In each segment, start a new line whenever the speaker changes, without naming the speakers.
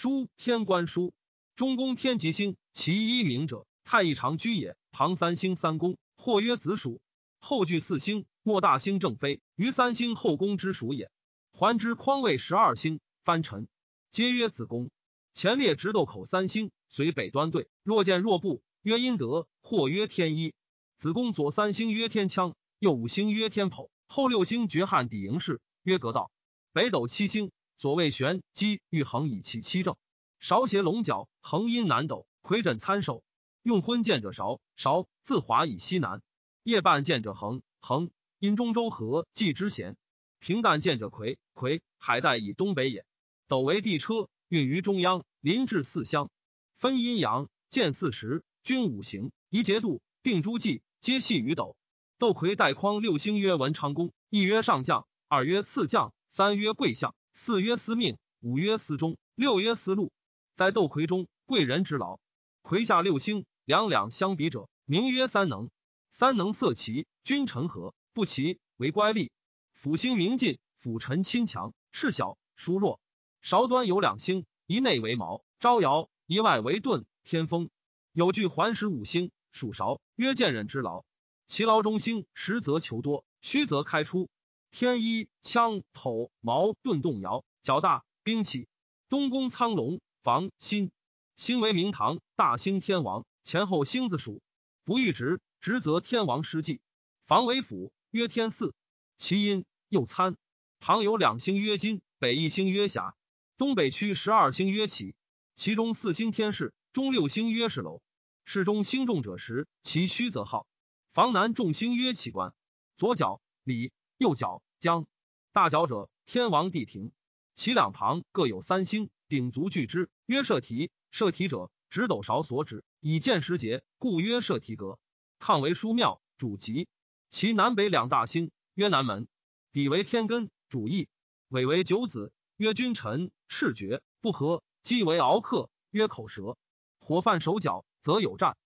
书天官书，中宫天极星，其一名者，太乙长居也。唐三星三宫，或曰子属。后具四星，莫大星正飞，于三星后宫之属也。还之匡位十二星，藩臣皆曰子宫。前列直斗口三星，随北端对。若见若不，曰阴德，或曰天一。子宫左三星曰天枪，右五星曰天剖，后六星绝汉底营氏曰阁道。北斗七星。所谓玄机欲衡以其七正，勺斜龙角，横阴南斗，魁枕参首。用昏见者勺，勺自华以西南；夜半见者横，横阴中州河济之咸。平淡见者魁，魁海带以东北也。斗为地车，运于中央，临至四乡，分阴阳，见四时，均五行，宜节度，定诸纪，皆系于斗。斗魁带匡六星曰文昌宫，一曰上将，二曰次将，三曰贵相。四曰司命，五曰司中，六曰司禄。在斗魁中，贵人之劳。魁下六星，两两相比者，名曰三能。三能色齐，君臣和；不齐，为乖戾。辅星明进，辅臣亲强，赤小疏弱。韶端有两星，一内为毛，招摇；一外为盾，天风。有具环食五星，属韶，曰见人之劳。其劳中星，实则求多，虚则开出。天一枪头矛盾动摇，较大兵器。东宫苍龙房新星为明堂大兴天王前后星字属。不遇直直则天王失祭。房为府曰天四。其阴又参。旁有两星曰金北一星曰霞东北区十二星曰启其中四星天市中六星曰是楼。市中星重者十其虚则号房南众星曰启官左脚李。右角将大角者，天王地庭，其两旁各有三星，鼎足聚之，曰射题。射题者，直斗勺所指，以见时节，故曰射题阁。抗为书庙，主吉。其南北两大星，曰南门。底为天根，主义。尾为九子，曰君臣。赤绝不和，鸡为敖客，曰口舌。火犯手脚，则有战。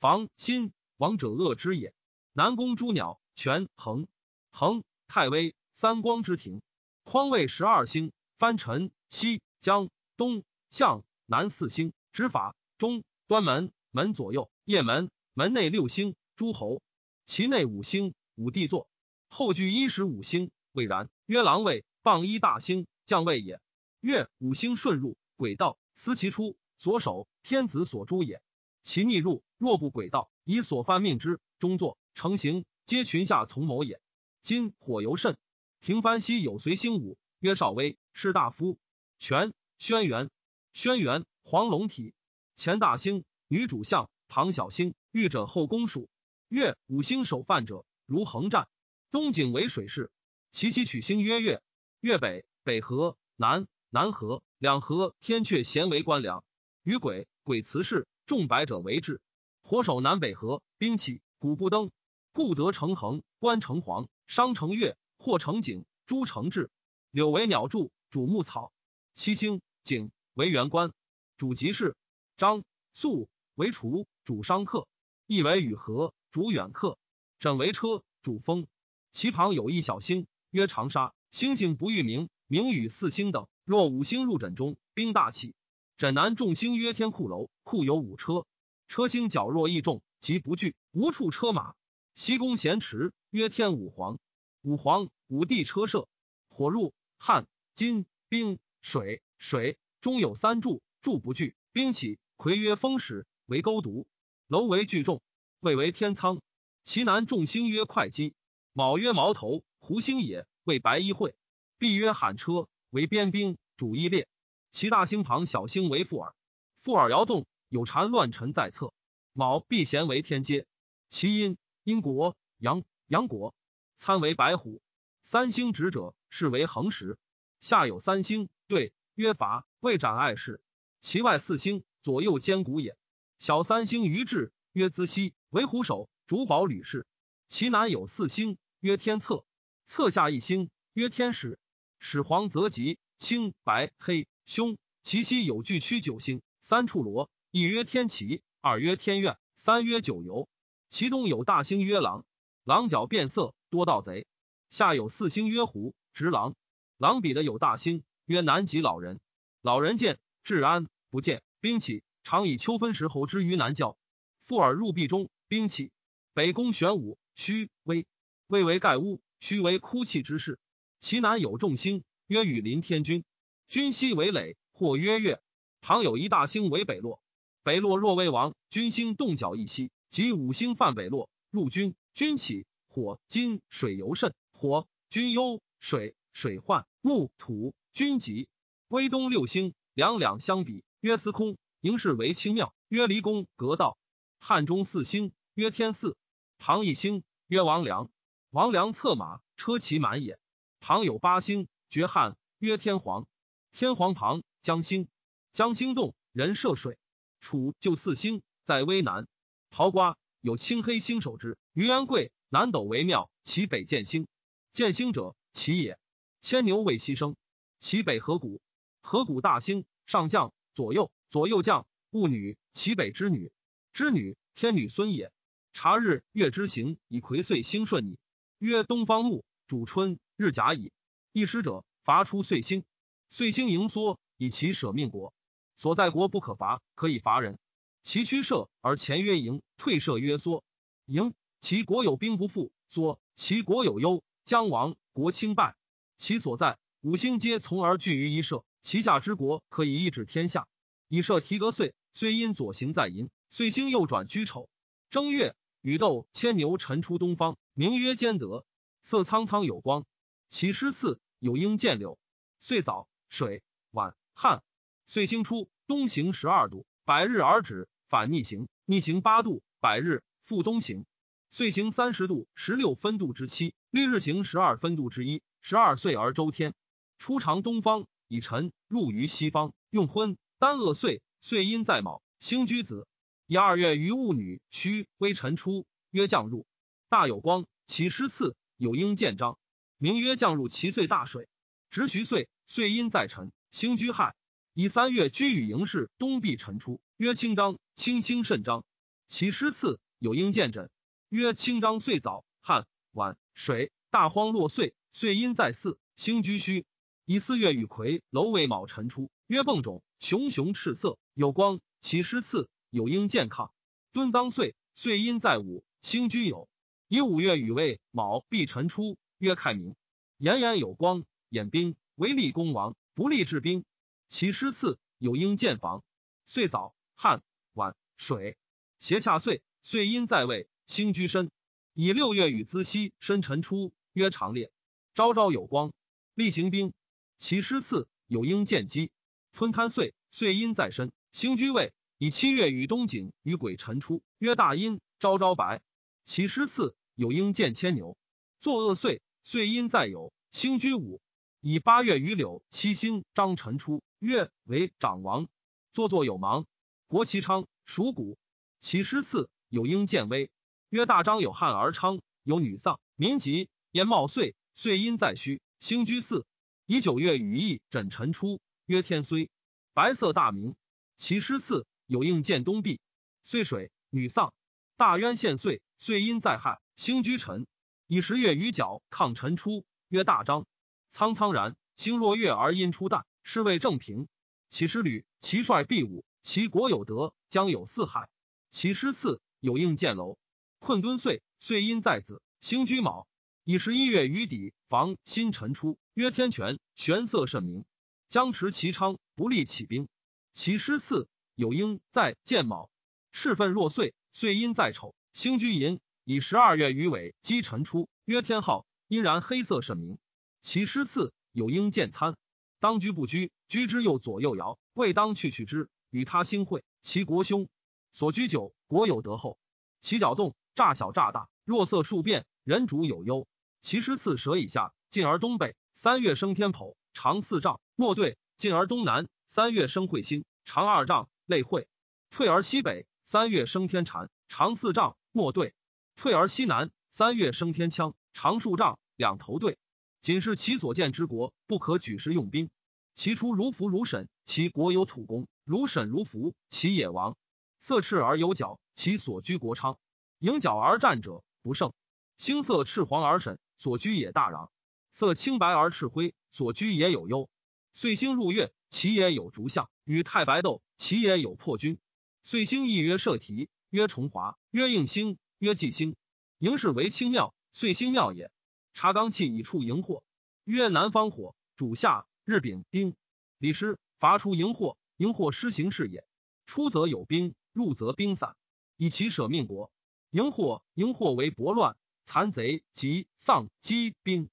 防心王者恶之也。南宫诸鸟，权衡衡。太微三光之庭，匡位十二星，藩臣西江东向南四星，执法中端门门左右，夜门门内六星，诸侯其内五星，五帝座后具一十五星，未然。曰狼位，傍一大星，将位也。月五星顺入轨道，思其出，左手天子所诛也。其逆入，若不轨道，以所犯命之，中作成形，皆群下从谋也。今火尤甚，廷藩西有随星武，曰少威，士大夫。权轩辕，轩辕黄龙体。前大星，女主相，唐小星，御者后宫属。月五星守犯者，如横战。东景为水势，其其取星曰月。月北北河，南南河，两河天阙咸为官僚。与鬼鬼辞事，众百者为治。火守南北河，兵器古不登，故得成衡，官成黄。商成月，或成景，朱成志，柳为鸟柱，主木草。七星景为元官，主吉事。张素为厨，主商客。亦为与和，主远客。枕为车，主风。其旁有一小星，曰长沙。星星不遇明，明与四星等。若五星入枕中，兵大起。枕南众星曰天库楼，库有五车，车星较弱易重，即不惧，无处车马。西宫咸池，曰天武皇。武皇武帝车射，火入汉金兵水水中有三柱，柱不惧兵起。魁曰风使，为勾毒。楼为聚众，谓为天仓。其南众星曰会稽。卯曰矛头，胡星也，为白衣会。毕曰喊车，为边兵，主一列。其大星旁小星为复耳。复耳摇动，有蝉乱臣在侧。卯必贤为天阶。其阴阴国阳阳国。参为白虎，三星直者，是为恒石。下有三星，对曰伐，未斩碍事。其外四星，左右兼谷也。小三星于志，曰资西，为虎首，主保吕氏。其南有四星，曰天策。策下一星，曰天使。始皇则吉，青白黑凶。其西有巨区九星，三处罗，一曰天齐，二曰天苑，三曰九游。其东有大星曰狼，狼角变色。多盗贼，下有四星曰胡直狼，狼比的有大星曰南极老人，老人见治安不见，兵起。常以秋分时候之于南郊，复尔入壁中，兵起。北宫玄武，虚微，未为盖屋，虚为哭泣之势。其南有众星，曰羽林天君。君西为垒，或曰月。旁有一大星为北落，北落若为王，君星动角一息，即五星犯北落，入军。军起，火金水尤甚，火君忧水水患木土军吉。威东六星，两两相比，曰司空。营氏为清庙，曰离宫阁道。汉中四星，曰天四。唐一星，曰王良。王良策马，车骑满也。唐有八星，绝汉，曰天皇。天皇旁将星，将星动，人涉水。楚就四星，在危南。桃瓜有青黑星守之。于安贵南斗为庙，其北见星。见星者，其也。牵牛为牺牲。其北河谷，河谷大星，上将左右。左右将戊女，其北之女，之女天女孙也。察日月之行，以魁岁星顺矣。曰东方木，主春，日甲乙。一师者，伐出岁星，岁星盈缩，以其舍命国。所在国不可伐，可以伐人。其驱射而前曰盈，退射曰缩。盈，其国有兵不复；缩，其国有忧，将亡，国倾败。其所在五星皆从而聚于一社，其下之国可以一指天下。以设提格岁，虽因左行在寅，岁星右转居丑。正月，羽斗牵牛晨出东方，名曰兼德。色苍苍有光。其师次有鹰见柳。岁早，水晚旱。岁星出，东行十二度，百日而止，反逆行，逆行八度，百日复东行。岁行三十度，十六分度之七，历日行十二分度之一，十二岁而周天。出长东方，以辰入于西方，用昏。单恶岁，岁阴在卯，星居子。以二月于戊女，戌微辰出，曰降入，大有光。其师次有应见章，名曰降入。其岁大水，值徐岁，岁阴在辰，星居亥。以三月居与营氏，东壁辰出，曰清章，清清甚章。其诗次有应见枕，曰清章岁早，汉晚水大荒落岁，岁阴在巳，星居虚。以四月与癸楼为卯辰出，曰迸种。熊熊赤色，有光。其诗次有应健康。敦脏岁，岁阴在午，星居有。以五月与未卯必辰出，曰开明。炎炎有光，演兵为立功王，不利治兵。其师次有应建房。岁早旱晚水，斜恰岁，岁阴在位，星居身。以六月与资西申辰出，曰长烈。朝朝有光，立行兵。其师次有应见机。春贪岁，岁阴在身，星居位。以七月与东景与鬼辰出，曰大阴。朝朝白，其师次有应见牵牛。作恶岁，岁阴在酉，星居午。以八月与柳七星张辰出，曰为长王。作作有芒，国其昌，属谷。其师次有应见威，曰大张有汉而昌，有女丧，民疾，言茂岁，岁阴在虚，星居巳。以九月与义枕辰出。曰天虽白色大明，其师次有应见东壁，岁水女丧，大渊现岁，岁阴在亥，星居辰。以十月雨角抗晨出，曰大张。苍苍然，星若月而阴出旦，是谓正平。其师旅，其帅必武，其国有德，将有四海。其师次有应见楼，困敦岁，岁阴在子，星居卯。以十一月余底防新辰出，曰天权，玄色甚明。将持其昌，不利起兵。其师次有应在建卯，赤愤若岁，岁阴在丑，星居寅。以十二月余尾积辰出，曰天浩，阴然黑色甚明。其师次有应见参，当居不居，居之又左右摇，未当去去之。与他星会，其国凶。所居久，国有德厚。其角动，乍小乍大，若色数变，人主有忧。其师次蛇以下，进而东北。三月生天剖。长四丈，莫对；进而东南，三月生彗星，长二丈，类彗；退而西北，三月生天蟾，长四丈，莫对；退而西南，三月生天枪，长数丈，两头对。仅是其所见之国，不可举世用兵。其出如服如沈，其国有土功；如沈如服，其也亡。色赤而有角，其所居国昌；迎角而战者不胜。星色赤黄而沈，所居也大壤；色青白而赤灰。所居也有忧，岁星入月，其也有逐象，与太白斗，其也有破军。岁星亦曰射题，曰重华，曰应星，曰纪星。营是为清庙，岁星庙也。察罡气以处荧惑，曰南方火，主夏日丙丁。李师伐出荧惑，荧惑施行事也。出则有兵，入则兵散，以其舍命国。荧惑，荧惑为薄乱，残贼及丧饥兵。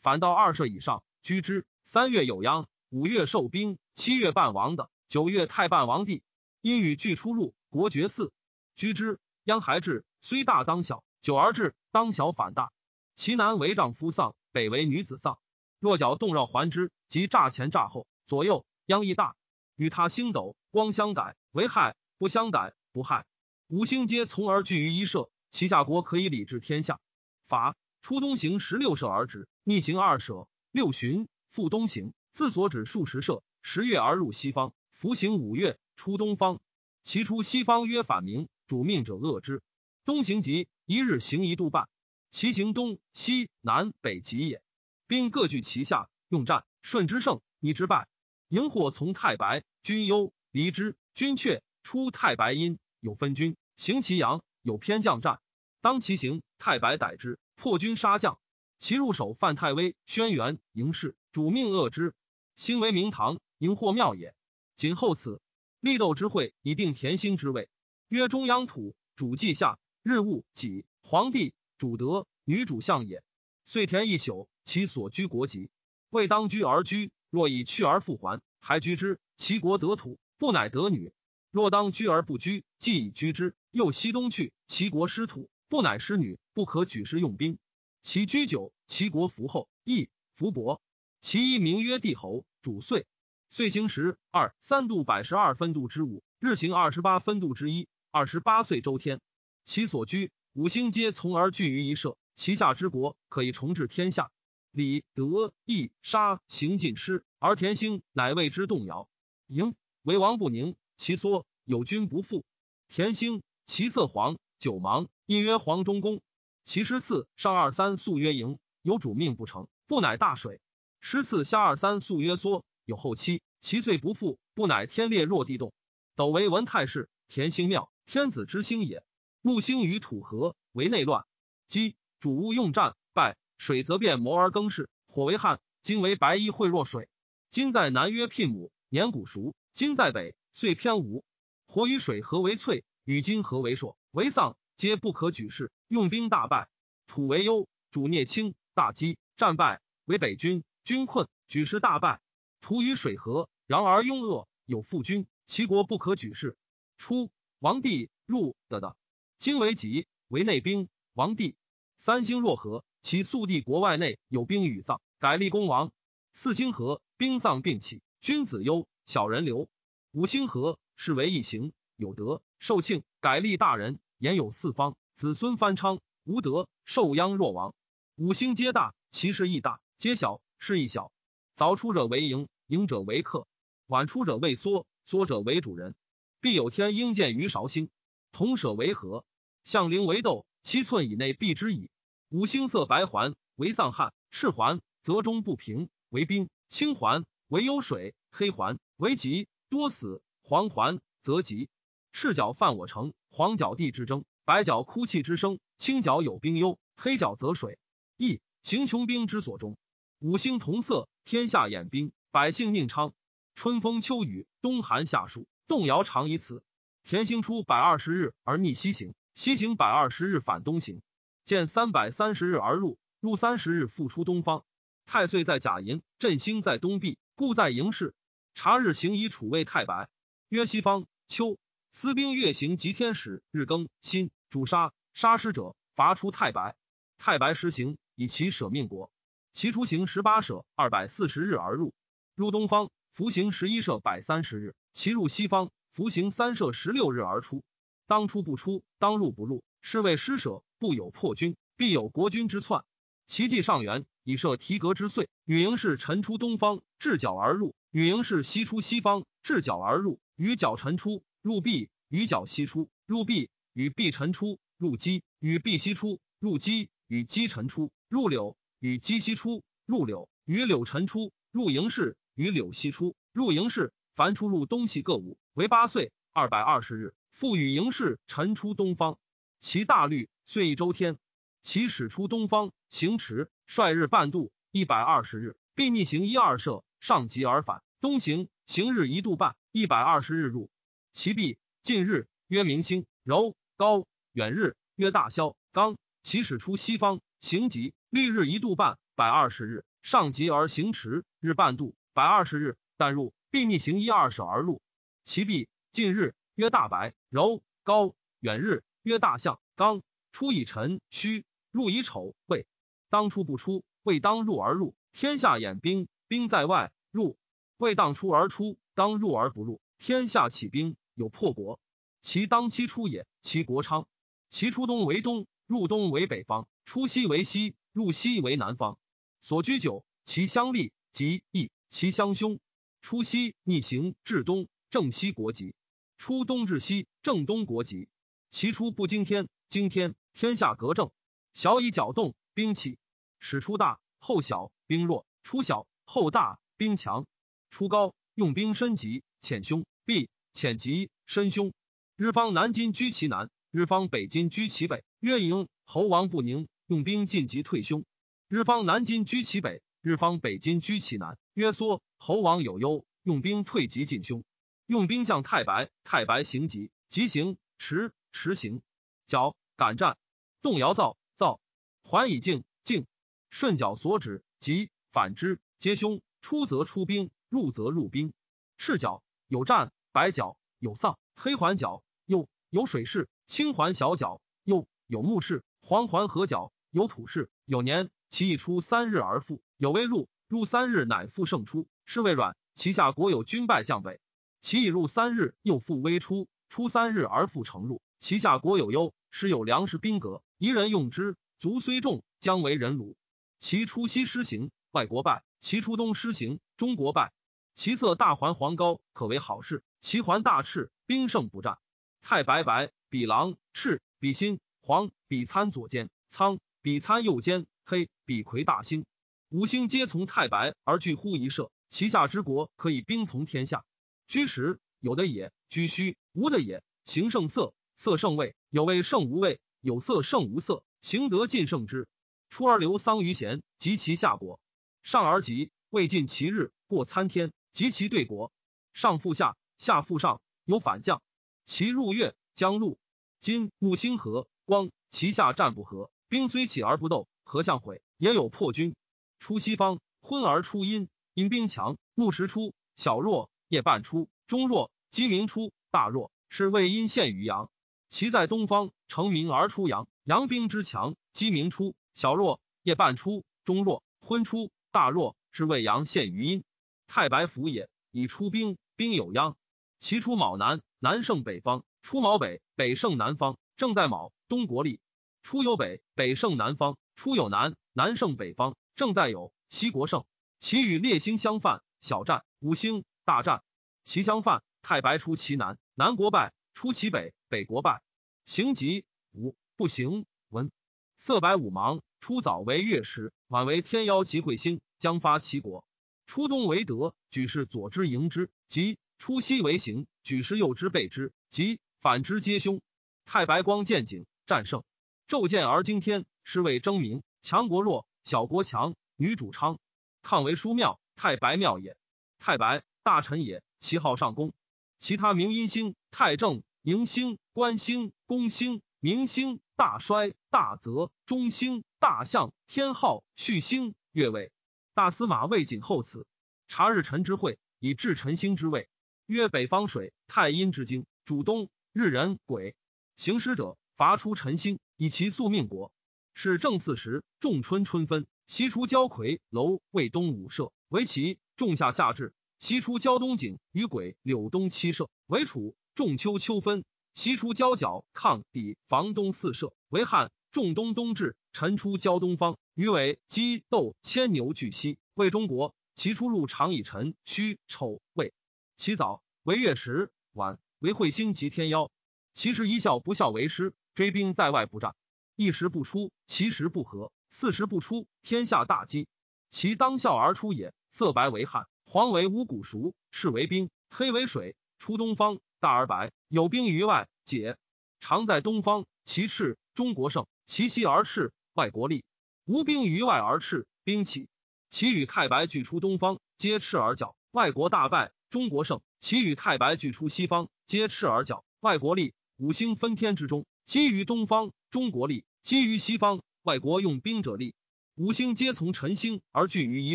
反到二舍以上，居之。三月有殃，五月受兵，七月半王的，九月太半王帝。因与俱出入，国绝嗣。居之，殃还至，虽大当小，久而至，当小反大。其南为丈夫丧，北为女子丧。若角动绕环之，即诈前诈后，左右殃亦大。与他星斗光相逮，为害；不相逮，不害。五星皆从而聚于一社，其下国可以理治天下。法出东行十六社而止，逆行二舍，六旬。复东行，自所指数十射，十月而入西方。伏行五月，出东方。其出西方曰反明，主命者恶之。东行即一日行一度半，其行东西南北极也。兵各据其下，用战。顺之胜，逆之败。荧惑从太白，君忧离之。君却出太白阴，有分军行其阳，有偏将战。当其行，太白逮之，破军杀将。其入手犯太微，轩辕迎氏。主命恶之，兴为明堂，荧惑庙也。仅后此立斗之会，以定田兴之位。曰中央土，主稷下，日戊己，皇帝主德，女主相也。遂田一宿，其所居国籍，未当居而居。若以去而复还，还居之，其国得土，不乃得女。若当居而不居，既已居之，又西东去，其国失土，不乃失女，不可举师用兵。其居久，其国服厚，亦服薄。其一名曰帝侯，主岁，岁行时二三度百十二分度之五，日行二十八分度之一，二十八岁周天。其所居五星皆从而聚于一社，其下之国可以重治天下。礼德义杀行尽失，而田兴乃为之动摇。赢为王不宁，其缩有君不复。田兴其色黄，九芒，因曰黄中公。其师次上二三素曰迎，有主命不成，不乃大水。师次下二三素曰缩，有后期，其岁不复，不乃天裂若地动。斗为文太师，田星庙，天子之星也。木星与土合，为内乱。积主物用战败，水则变谋而更事。火为旱，金为白衣会若水。金在南曰聘母，年谷熟。金在北，岁偏无。火与水合为翠，与金合为硕，为丧，皆不可举事。用兵大败。土为忧，主聂轻，大饥，战败，为北军。军困，举事大败。土与水合，然而庸恶，有复军，齐国不可举事。出，王帝入的的，今为吉，为内兵。王帝三星若合，其速地国外内有兵与葬，改立公王。四星合，兵丧并起，君子忧，小人留。五星合，是为一行，有德，受庆，改立大人，言有四方，子孙翻昌。无德，受殃若亡。五星皆大，其势亦大；皆小。势亦小，早出者为营，营者为客；晚出者为缩，缩者为主人。必有天应见于韶星，同舍为和，象灵为斗，七寸以内必之矣。五星色白环为丧汉，赤环则中不平为兵，青环为忧水，黑环为吉，多死。黄环则吉。赤角犯我城，黄角地之争，白角哭泣之声，青角有兵忧，黑角则水。亦行穷兵之所中。五星同色，天下掩兵，百姓宁昌。春风秋雨，冬寒夏暑，动摇常以此。田兴出百二十日而逆西行，西行百二十日反东行，见三百三十日而入，入三十日复出东方。太岁在甲寅，震星在东壁，故在营室。察日行以处位太白，曰西方。秋司兵月行及天使，日庚辛主杀，杀师者伐出太白。太白实行，以其舍命国。其出行十八舍二百四十日而入，入东方服行十一舍百三十日，其入西方服刑三舍十六日而出。当出不出，当入不入，是谓施舍。不有破军，必有国君之篡。其计上元，以设提格之岁。女营是晨出东方，至角而入；女营是西出西方，至角而入。与角晨出，入壁；与角西出，入壁；与壁晨出，入基；与壁西出，入基；与基晨出，入柳。与鸡西出入柳，与柳晨出入营室；与柳西出入营室，凡出入东西各五，为八岁。二百二十日，复与营室晨出东方。其大律，岁一周天。其始出东方，行迟，率日半度。一百二十日，必逆行一二射，上极而返。东行，行日一度半。一百二十日入。其必近日曰明星，柔高；远日曰大霄，刚。其始出西方，行极，历日一度半。百二十日，上极而行迟，日半度。百二十日，但入，必逆行一二舍而入。其必。近日曰大白，柔高；远日曰大象，刚。出以辰戌，入以丑未。当出不出，未当入而入。天下掩兵，兵在外。入未当出而出，当入而不入。天下起兵，有破国。其当期出也，其国昌。其出东为东，入东为北方；出西为西，入西为南方。所居久，其相立，即义；其相凶，出西逆行至东，正西国籍。出东至西，正东国籍。其出不惊天，惊天天下格正。小以搅动，兵起。始出大，后小，兵弱；出小，后大，兵强。出高，用兵深急，浅凶，必浅急深凶。日方南京居其南，日方北京居其北。曰营，侯王不宁，用兵进急退凶。日方南京居其北，日方北京居其南。曰缩，侯王有忧，用兵退急进凶。用兵向太白，太白行急，急行迟，迟行角，敢战，动摇造造，还以静静，顺角所指，急反之，皆凶。出则出兵，入则入兵。赤角有战，白角有丧，黑环角又有水势，青环小角又有木势，黄环合角有土势。有年其一出三日而复，有未入，入三日乃复胜出，是谓软。其下国有军败将北。其已入三日，又复微出；出三日而复成入。其下国有忧，时有粮食兵革，夷人用之。卒虽众，将为人虏。其出西施行，外国败；其出东施行，中国败。其色大环黄高，可为好事。其环大赤，兵胜不战。太白白，比狼赤，比心黄，比参左肩苍，比参右肩黑，比魁大星。五星皆从太白而聚乎一射，其下之国可以兵从天下。居实有的也，居虚无的也。形胜色，色胜味，有味胜无味，有色胜无色。行得尽胜之。出而留桑于贤，及其下国。上而及，未尽其日，过参天，及其对国。上复下，下复上，有反将。其入月，将入。今木星合，光其下战不和，兵虽起而不斗，何相毁？也有破军。出西方，昏而出阴，阴兵强。木时出，小弱。夜半出，中弱；鸡鸣出，大弱。是谓阴陷于阳。其在东方，成名而出阳。阳兵之强，鸡鸣出，小弱；夜半出，中弱；昏出，大弱。是谓阳陷于阴。太白府也，以出兵，兵有殃。其出卯南，南胜北方；出卯北，北胜南方。正在卯，东国立。出有北，北胜南方；出有南，南胜北方。正在有，西国胜。其与列星相犯，小战，五星。大战，齐相犯。太白出其南，南国败；出其北，北国败。行吉五不行。文色白五芒，出早为月食，晚为天妖及彗星，将发齐国。出东为德，举世左之迎之；即出西为行，举世右之备之；即反之皆凶。太白光见景，战胜，骤见而惊天，是谓争名。强国弱，小国强。女主昌，抗为书庙，太白庙也。太白。大臣也，其号上公。其他名阴星、太正、迎星、官星、公星、明星、大衰、大泽、中星、大象、天号、旭星、月位。大司马魏谨后此，察日辰之会，以至辰星之位，曰北方水，太阴之经，主东日人鬼。行师者，伐出辰星，以其宿命国。是正四时，仲春春分，西出交魁楼，为东五社，为其；仲夏夏至。西出交东井与鬼柳东七社为楚，仲秋秋分。西出交角抗底房东四社为汉，仲冬冬至。陈出交东方，鱼尾鸡斗牵牛俱西为中国。其出入常以辰戌丑未。其早为月食，晚为彗星及天妖。其时一笑不笑为师，追兵在外不战。一时不出，其时不和。四时不出，天下大饥。其当笑而出也。色白为汉。黄为五谷熟，赤为冰，黑为水。出东方，大而白，有兵于外。解。常在东方，其赤，中国盛；其西而赤，外国利。无兵于外而赤，兵起。其与太白俱出东方，皆赤而角，外国大败，中国盛。其与太白俱出西方，皆赤而角，外国利。五星分天之中，基于东方，中国利；基于西方，外国用兵者利。五星皆从辰星而聚于一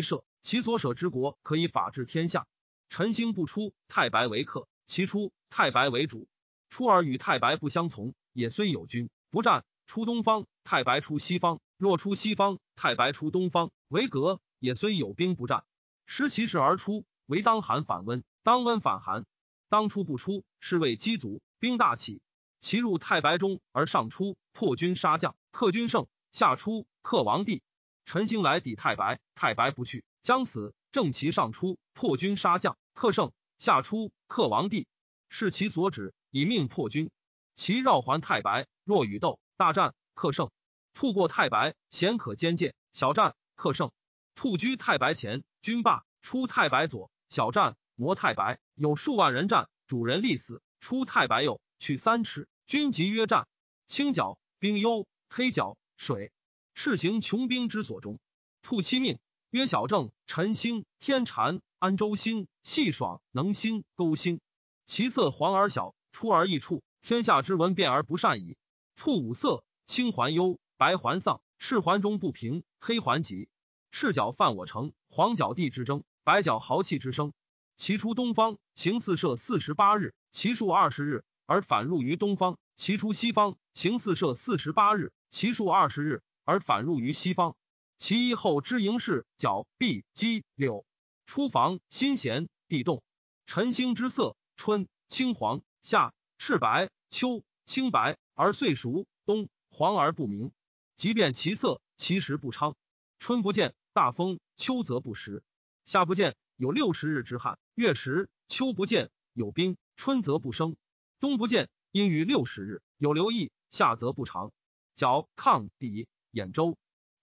社，其所舍之国可以法治天下。陈星不出，太白为客；其出，太白为主。出而与太白不相从，也虽有军不战。出东方，太白出西方；若出西方，太白出东方，为隔，也虽有兵不战。失其势而出，为当寒反温，当温反寒。当出不出，是谓积足，兵大起。其入太白中而上出，破军杀将，克军胜；下出克王帝。陈兴来抵太白，太白不去，将死。正其上出，破军杀将，克胜；下出克王帝，是其所指。以命破军，其绕环太白，若与斗，大战克胜。兔过太白，险可兼见，小战克胜。兔居太白前，军罢，出太白左，小战磨太白，有数万人战，主人立死。出太白右，取三尺，军即约战。青角兵忧，黑角水，赤行穷兵之所中。兔七命曰小正、辰星、天禅、安州星、细爽、能兴、勾兴。其色黄而小。出而易处，天下之文变而不善矣。兔五色：青环忧，白环丧，赤环中不平，黑环急。赤角犯我城，黄角地之争，白角豪气之声。其出东方，行四射四十八日，其数二十日，而反入于东方；其出西方，行四射四十八日，其数二十日，而反入于西方。其一后之营是角、壁、鸡、柳。出房心弦，地动。晨星之色：春青黄。夏赤白，秋青白而岁熟，冬黄而不明。即便其色，其实不昌。春不见大风，秋则不时；夏不见有六十日之旱，月食；秋不见有冰，春则不生；冬不见阴雨六十日，有留意，夏则不长。角抗底兖州，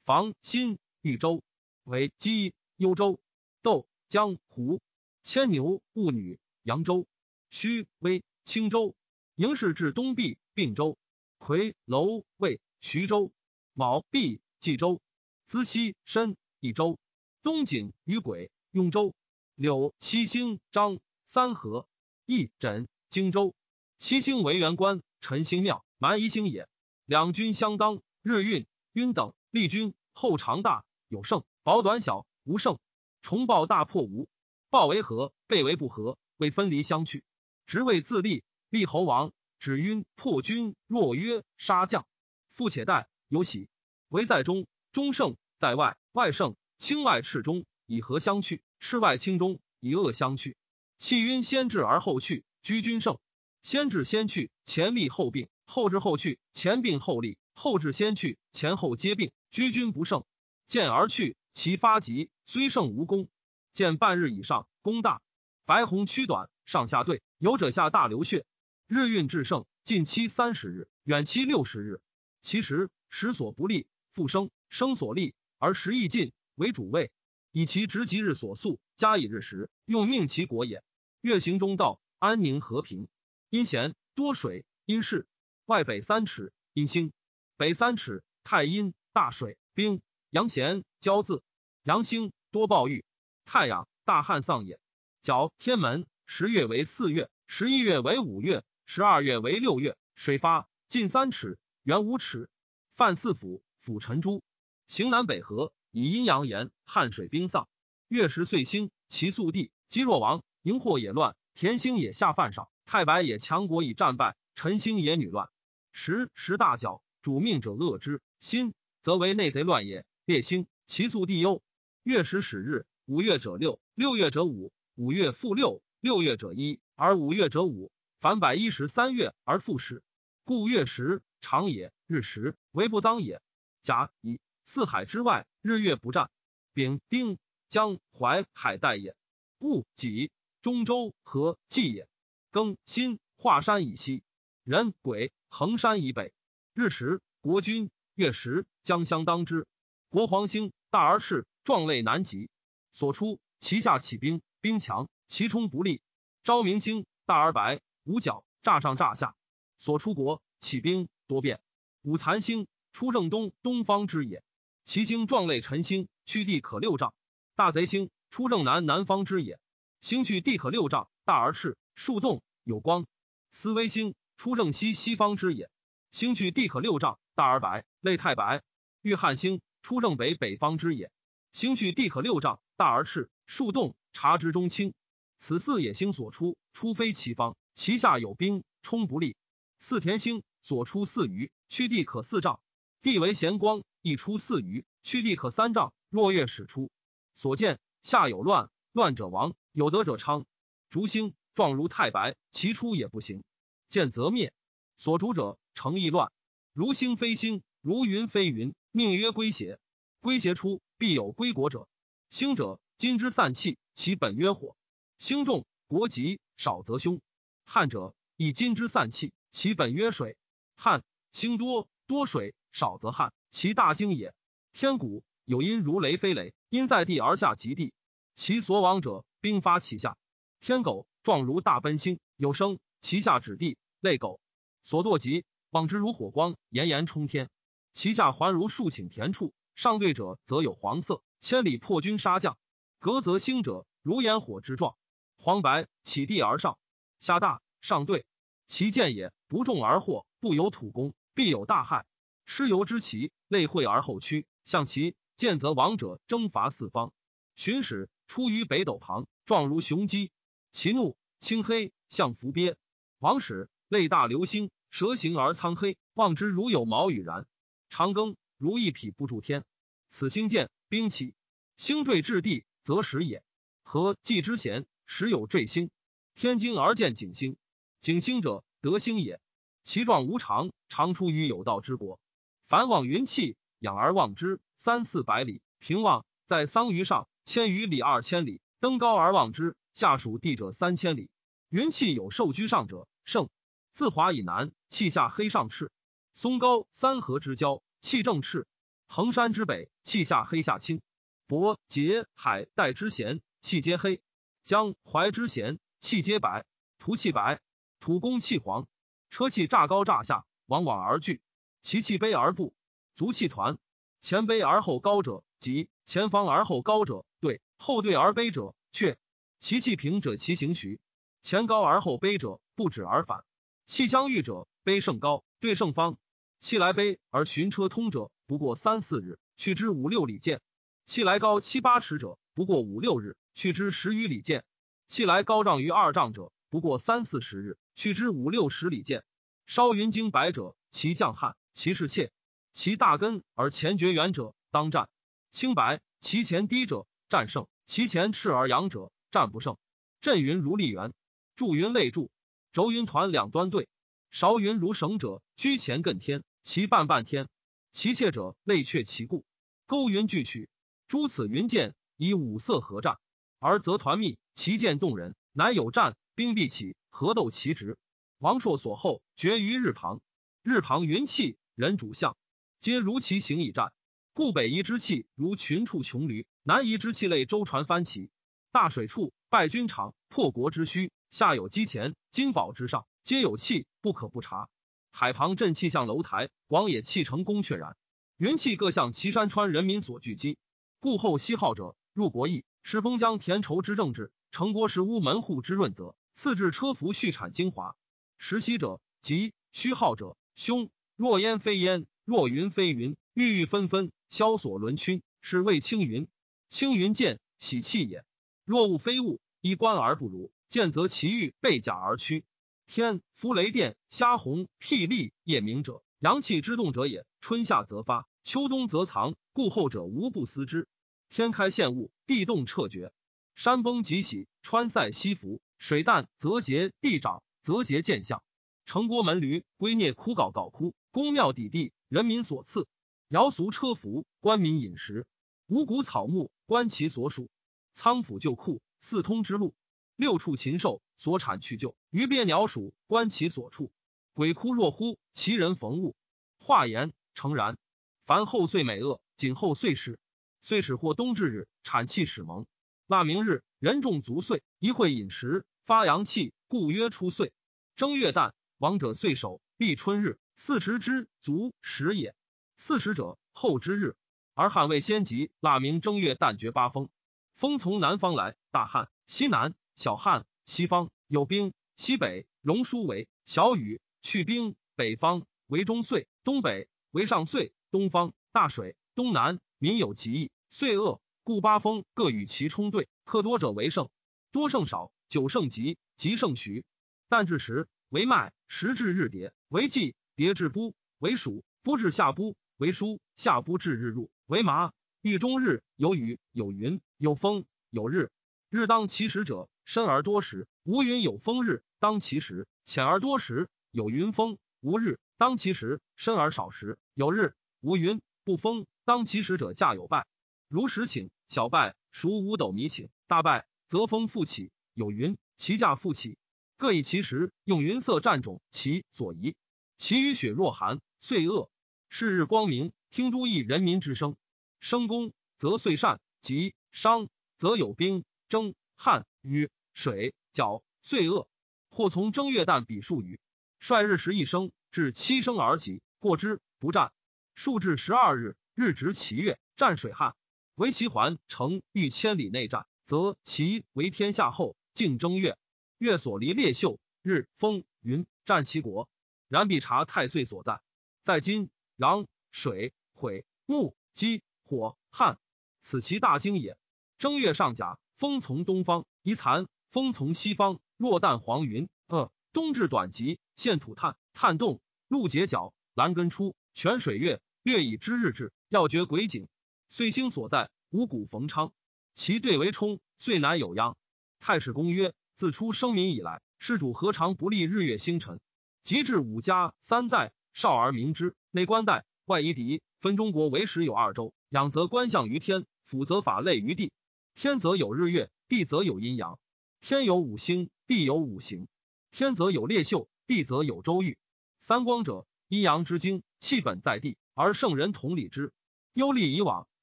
房新豫州，为鸡幽州，斗江湖，牵牛婺女扬州，虚微。青州，营氏至东壁，并州，魁楼魏徐州，卯毕冀州，资西申益州，东景于鬼雍州，柳七星张三河义枕荆州，七星为元官，陈星庙蛮夷星也。两军相当，日运晕等，立军后长大有胜，薄短小无胜。重报大破无，报为和，背为不和，为分离相去。职位自立，立侯王，指晕破军，若曰杀将。复且待有喜，唯在中，中胜在外，外胜清外赤中，以和相去；赤外轻中，以恶相去。气晕先至而后去，居君胜。先至先去，前立后病；后至后去，前病后立；后至先去，前后皆病，居君不胜。见而去，其发急，虽胜无功。见半日以上，功大。白红躯短，上下对，有者下大流血。日运至盛，近期三十日，远期六十日。其实时所不利，复生；生所利而时亦尽，为主位。以其直吉日所宿，加以日时，用命其国也。月行中道，安宁和平。阴咸多水，阴势外北三尺，阴星北三尺，太阴大水，冰阳弦交字，阳星多暴雨，太阳大旱丧也。角天门，十月为四月，十一月为五月，十二月为六月。水发近三尺，圆五尺。犯四府，府辰珠。行南北河，以阴阳言。汉水冰丧。月食岁星，其宿地。积若王，荧惑也乱。田星也下犯上。太白也强国以战败。辰星也女乱。时时大角，主命者恶之。辛则为内贼乱也。列星，其宿地忧。月食始日，五月者六，六月者五。五月复六，六月者一，而五月者五。凡百一十三月而复始，故月食长也，日食为不脏也。甲乙四海之外，日月不占。丙丁江淮海带也。戊己中州和济也。庚辛华山以西，壬癸衡山以北。日食国君，月食将相当之。国黄星大而赤，壮类难及。所出其下起兵。兵强，其冲不利。昭明星大而白，五角，乍上乍下。所出国，起兵多变。五残星出正东，东方之也。其星状类辰星，去地可六丈。大贼星出正南，南方之也。星去地可六丈，大而赤，树动有光。思微星出正西，西方之也。星去地可六丈，大而白，类太白。玉汉星出正北，北方之也。星去地可六丈，大而赤，树洞察之中清。此四野星所出，出非其方，其下有兵，冲不利。四田星所出四余，去地可四丈，地为咸光，亦出四余，去地可三丈。若月始出，所见下有乱，乱者亡，有德者昌。烛星状如太白，其出也不行，见则灭。所逐者成亦乱。如星非星，如云非云，命曰归邪。归邪出，必有归国者。星者，金之散气，其本曰火。星重，国吉，少则凶。旱者，以金之散气。其本曰水，旱星多多水少则旱，其大经也。天谷有阴如雷非雷，因在地而下及地，其所往者兵发其下。天狗状如大奔星，有声其下指地，类狗。所堕极往之如火光，炎炎冲天。其下环如数顷田处，上对者则有黄色，千里破军杀将。隔则星者如炎火之状，黄白起地而上，下大上对。其见也不重而祸，不有土功，必有大害。蚩尤之奇，类会而后屈，向其见则王者征伐四方。巡使出于北斗旁，状如雄鸡。其怒青黑，象伏鳖。王使泪大流星，蛇形而苍黑，望之如有毛羽然。长庚如一匹不住天。此星见兵起，星坠至地，则时也。何既之贤，时有坠星。天惊而见景星。景星者，德星也。其状无常，常出于有道之国。凡望云气，仰而望之，三四百里，平望在桑榆上，千余里，二千里。登高而望之，下属地者三千里。云气有受居上者，盛。自华以南，气下黑上赤。松高三河之交，气正赤。衡山之北，气下黑下青。博结海带之咸，气皆黑。江淮之咸，气皆白。图气白。土公气黄，车气乍高乍下，往往而聚；其气卑而不足气团。前卑而后高者，即前方而后高者，对；后对而卑者，却。其气平者，其行徐；前高而后卑者，不止而反。气相遇者，卑胜高，对胜方。气来卑而寻车通者，不过三四日，去之五六里见；气来高七八尺者，不过五六日，去之十余里见；气来高丈于二丈者，不过三四十日。去之五六十里见，烧云经白者，其将汉，其势切；其大根而前绝远者，当战。清白，其前低者，战胜；其前赤而阳者，战不胜。震云如立圆，柱云类柱，轴云团两端对。韶云如绳者，居前艮天，其半半天。其切者，类却其故。钩云俱取，诸此云剑以五色合战，而则团密，其剑动人，乃有战，兵必起。合斗其直，王朔所后绝于日旁。日旁云气，人主相，皆如其行以战。故北夷之气如群畜穷驴，南夷之气类舟船翻起。大水处败军场，破国之虚，下有积钱，金宝之上，皆有气，不可不察。海旁镇气象楼台，广野气成宫阙然。云气各向岐山川人民所聚集。故后西号者，入国邑，是封疆田畴之政治，成国时屋门户之润泽。次至车服畜产精华，实习者即虚号者凶。若烟非烟，若云非云，郁郁纷纷，萧索轮曲，是谓青云。青云见喜气也。若物非物，衣冠而不如，见则其欲背甲而屈。天夫雷电虾红霹雳夜明者，阳气之动者也。春夏则发，秋冬则藏，故后者无不思之。天开现物，地动彻绝，山崩即喜，川塞西服。水淡则竭，地长则竭见象。城郭门闾归孽枯槁槁枯，宫庙底地人民所赐。尧俗车服，官民饮食。五谷草木，观其所属。仓府旧库，四通之路。六畜禽兽，所产去就。鱼鳖鸟鼠，观其所处。鬼哭若呼，其人逢物。化言诚然。凡后岁美恶，仅后岁始。岁始或冬至日，产气始萌。腊明日，人众足岁，一会饮食，发阳气，故曰初岁。正月旦，亡者岁首，立春日，四时之足时也。四时者，后之日。而汉魏先及，腊明正月旦绝八风，风从南方来，大旱，西南小旱，西方有冰，西北龙叔为小雨，去冰，北方为中岁，东北为上岁，东方大水，东南民有疾疫，岁恶，故八风各与其冲对，克多者为胜，多胜少，久胜吉，吉胜徐。旦至时为麦，时至日叠为季，叠至不为暑，不至下不为书，下不至日入为麻。欲中日有雨有云有风有日，日当其时者深而多时，无云有风日当其时浅而多时，有云风无日当其时深而少时，有日无云不风当其时者驾有败。如时请小败，孰五斗米请大败，则风复起，有云其驾复起。各以其时，用云色占种其所宜。其雨雪若寒，岁恶。是日光明，听都邑人民之声。生公则岁善，吉；商则有兵征旱雨水角，岁恶。或从正月旦比数雨，率日时一生至七生而起，过之不战。数至十二日，日值其月，战水旱，为其环城逾千里内战，则其为天下后，竞正月。月所离列秀，日风云战其国。然必察太岁所在，在今壤水毁木积火旱，此其大经也。正月上甲，风从东方，宜残；风从西方，若旦黄云。呃，冬至短极，现土炭，炭动，露结角，兰根出，泉水月，月以知日至，要绝鬼景。岁星所在，五谷逢昌，其对为冲，岁乃有殃。太史公曰。自出生民以来，世主何尝不立日月星辰？及至五家三代，少而明之。内官代，外夷狄，分中国为时有二州。养则观象于天，辅则法类于地。天则有日月，地则有阴阳。天有五星，地有五行。天则有列宿，地则有周御。三光者，阴阳之精，气本在地，而圣人同理之。忧历以往，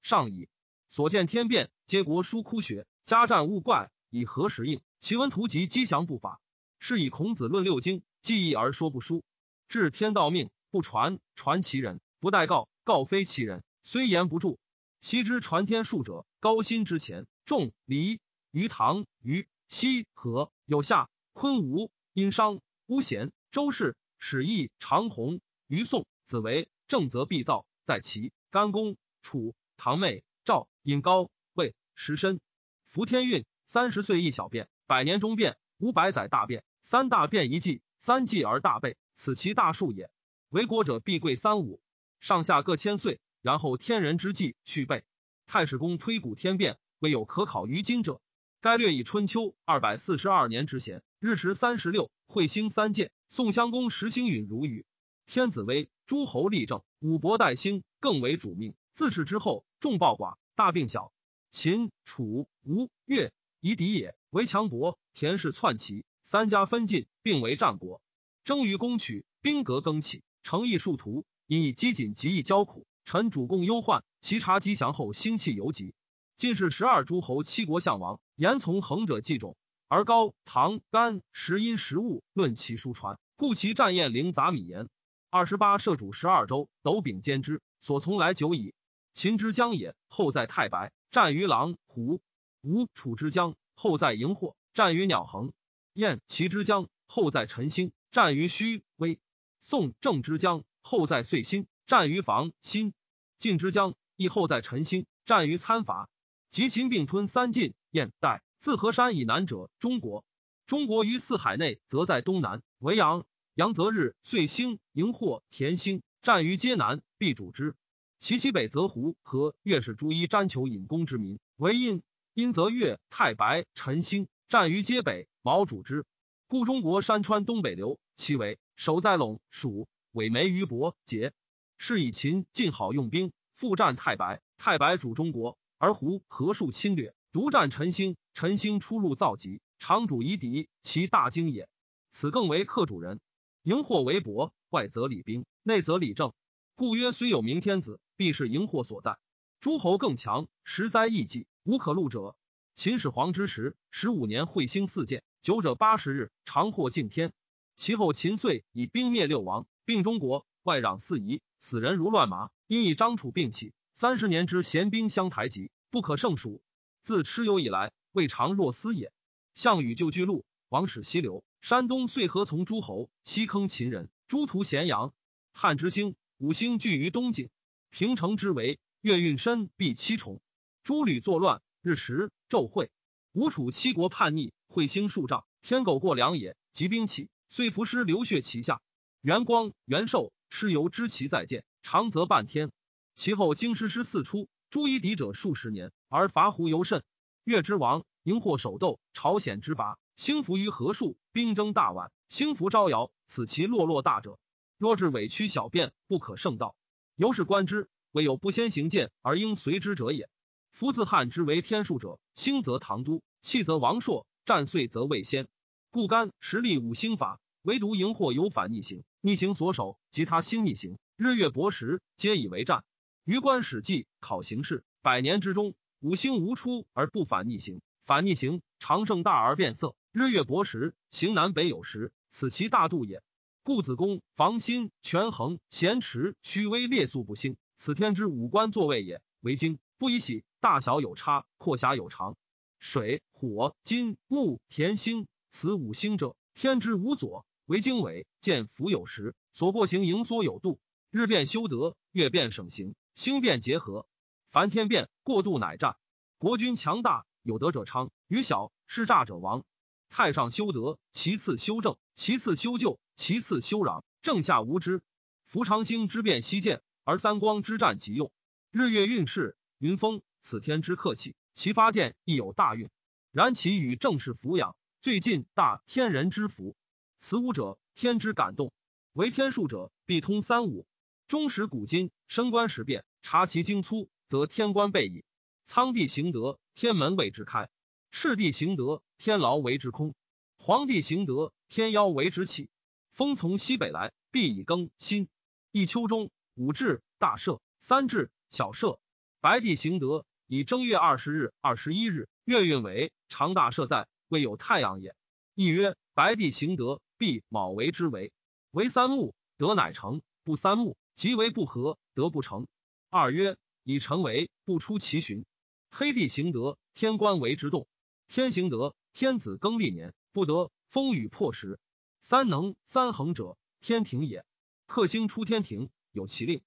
上矣。所见天变，皆国书枯学，家战物怪，以何时应？其文图集吉祥不法，是以孔子论六经，记忆而说不书。治天道命，不传，传其人；不待告，告非其人。虽言不著，昔之传天数者，高辛之前，仲离于唐于西河有夏昆吴殷商巫咸周氏史义长虹于宋子为正则必造，在齐甘公楚唐妹赵尹高魏石申伏天运三十岁一小变。百年中变，五百载大变。三大变一季，三季而大备，此其大数也。为国者必贵三五，上下各千岁，然后天人之际续备。太史公推古天变，未有可考于今者。该略以春秋二百四十二年之贤，日食三十六，彗星三见。宋襄公时星陨如雨，天子威，诸侯立政，五伯代兴，更为主命。自是之后，众暴寡，大病小。秦、楚、吴、越。夷狄也，为强国。田氏篡齐，三家分晋，并为战国。争于攻取，兵革更起，诚意数图，因以积谨极易交苦。臣主公忧患，其察吉祥后，心气犹急。晋是十二诸侯七国相王，言从横者计种，而高唐干时因时物论其书传，故其战宴凌杂米言。二十八摄主十二州，斗柄兼之，所从来久矣。秦之江也，后在太白，战于狼虎。吴楚之江，后在荧惑；战于鸟横；燕齐之江，后在陈兴；战于虚微；宋郑之江，后在遂心；战于房新；晋之江，亦后在陈兴；战于参伐。及秦并吞三晋、燕代，自河山以南者，中国。中国于四海内，则在东南。为阳，阳则日、岁星、荧惑、田星。战于皆南，必主之。其西北则胡和越是诸一占求隐公之民，为阴。则月太白辰星战于街北，毛主之。故中国山川东北流，其为守在陇蜀，尾眉于伯节。是以秦晋好用兵，复战太白。太白主中国，而胡何数侵略，独占陈兴，陈兴出入造极，常主夷狄，其大惊也。此更为克主人。荧惑为伯，外则礼兵，内则礼政。故曰：虽有明天子，必是荧惑所在。诸侯更强，实灾异计。无可录者，秦始皇之时，十五年彗星四见，九者八十日，长祸敬天。其后秦遂以兵灭六王，并中国，外攘四夷，死人如乱麻。因以张楚并起，三十年之贤兵相台集，不可胜数。自蚩尤以来，未尝若斯也。项羽旧巨鹿，王使西流。山东遂合从诸侯，西坑秦人，诸屠咸阳。汉之星，五星聚于东境。平城之围，月运深，必七重。诸吕作乱，日食昼晦。吴楚七国叛逆，彗星数丈，天狗过梁也。及兵起，遂伏尸流血其下。元光、元寿、蚩尤知其在见，长则半天。其后京师师四出，诛夷敌者数十年，而伐胡尤甚。越之王荧惑首斗，朝鲜之拔，兴服于何数？兵争大宛，兴服招摇，此其落落大者。若至委屈小便，不可胜道。由是观之，唯有不先行见而应随之者也。夫自汉之为天数者，兴则唐都，气则王朔，战遂则魏先。故干实力五星法，唯独荧惑有反逆行，逆行所守，及他星逆行，日月薄时，皆以为战。余观史记，考形势，百年之中，五星无出而不反逆行，反逆行常盛大而变色，日月薄时，行南北有时，此其大度也。故子宫、房心、权衡、咸池、虚微列素不兴，此天之五官座位也。为经不以喜，大小有差，阔狭有长。水、火、金、木、田、星，此五星者，天之无左。为经纬，见福有时，所过行盈缩有度。日变修德，月变省行，星变结合。凡天变，过度乃战。国君强大，有德者昌，于小是诈者亡。太上修德，其次修正，其次修旧，其次修攘，正下无知。夫长星之变西见，而三光之战即用。日月运势，云风，此天之客气，其发见亦有大运。然其与正是俯仰，最近大天人之福。此五者，天之感动。为天数者，必通三五。终始古今，升官时变，察其精粗，则天官备矣。苍帝行德，天门为之开。赤帝行德，天牢为之空；黄帝行德，天妖为之起。风从西北来，必以更新。一秋中，五至大赦，三至小赦。白帝行德，以正月二十日、二十一日，月运为长大赦在，未有太阳也。亦曰：白帝行德，必卯为之为。为三木，德乃成；不三木，即为不和，得不成。二曰：以成为不出其循。黑帝行德，天官为之动。天行德，天子更历年，不得风雨破时。三能三恒者，天庭也。克星出天庭，有其令。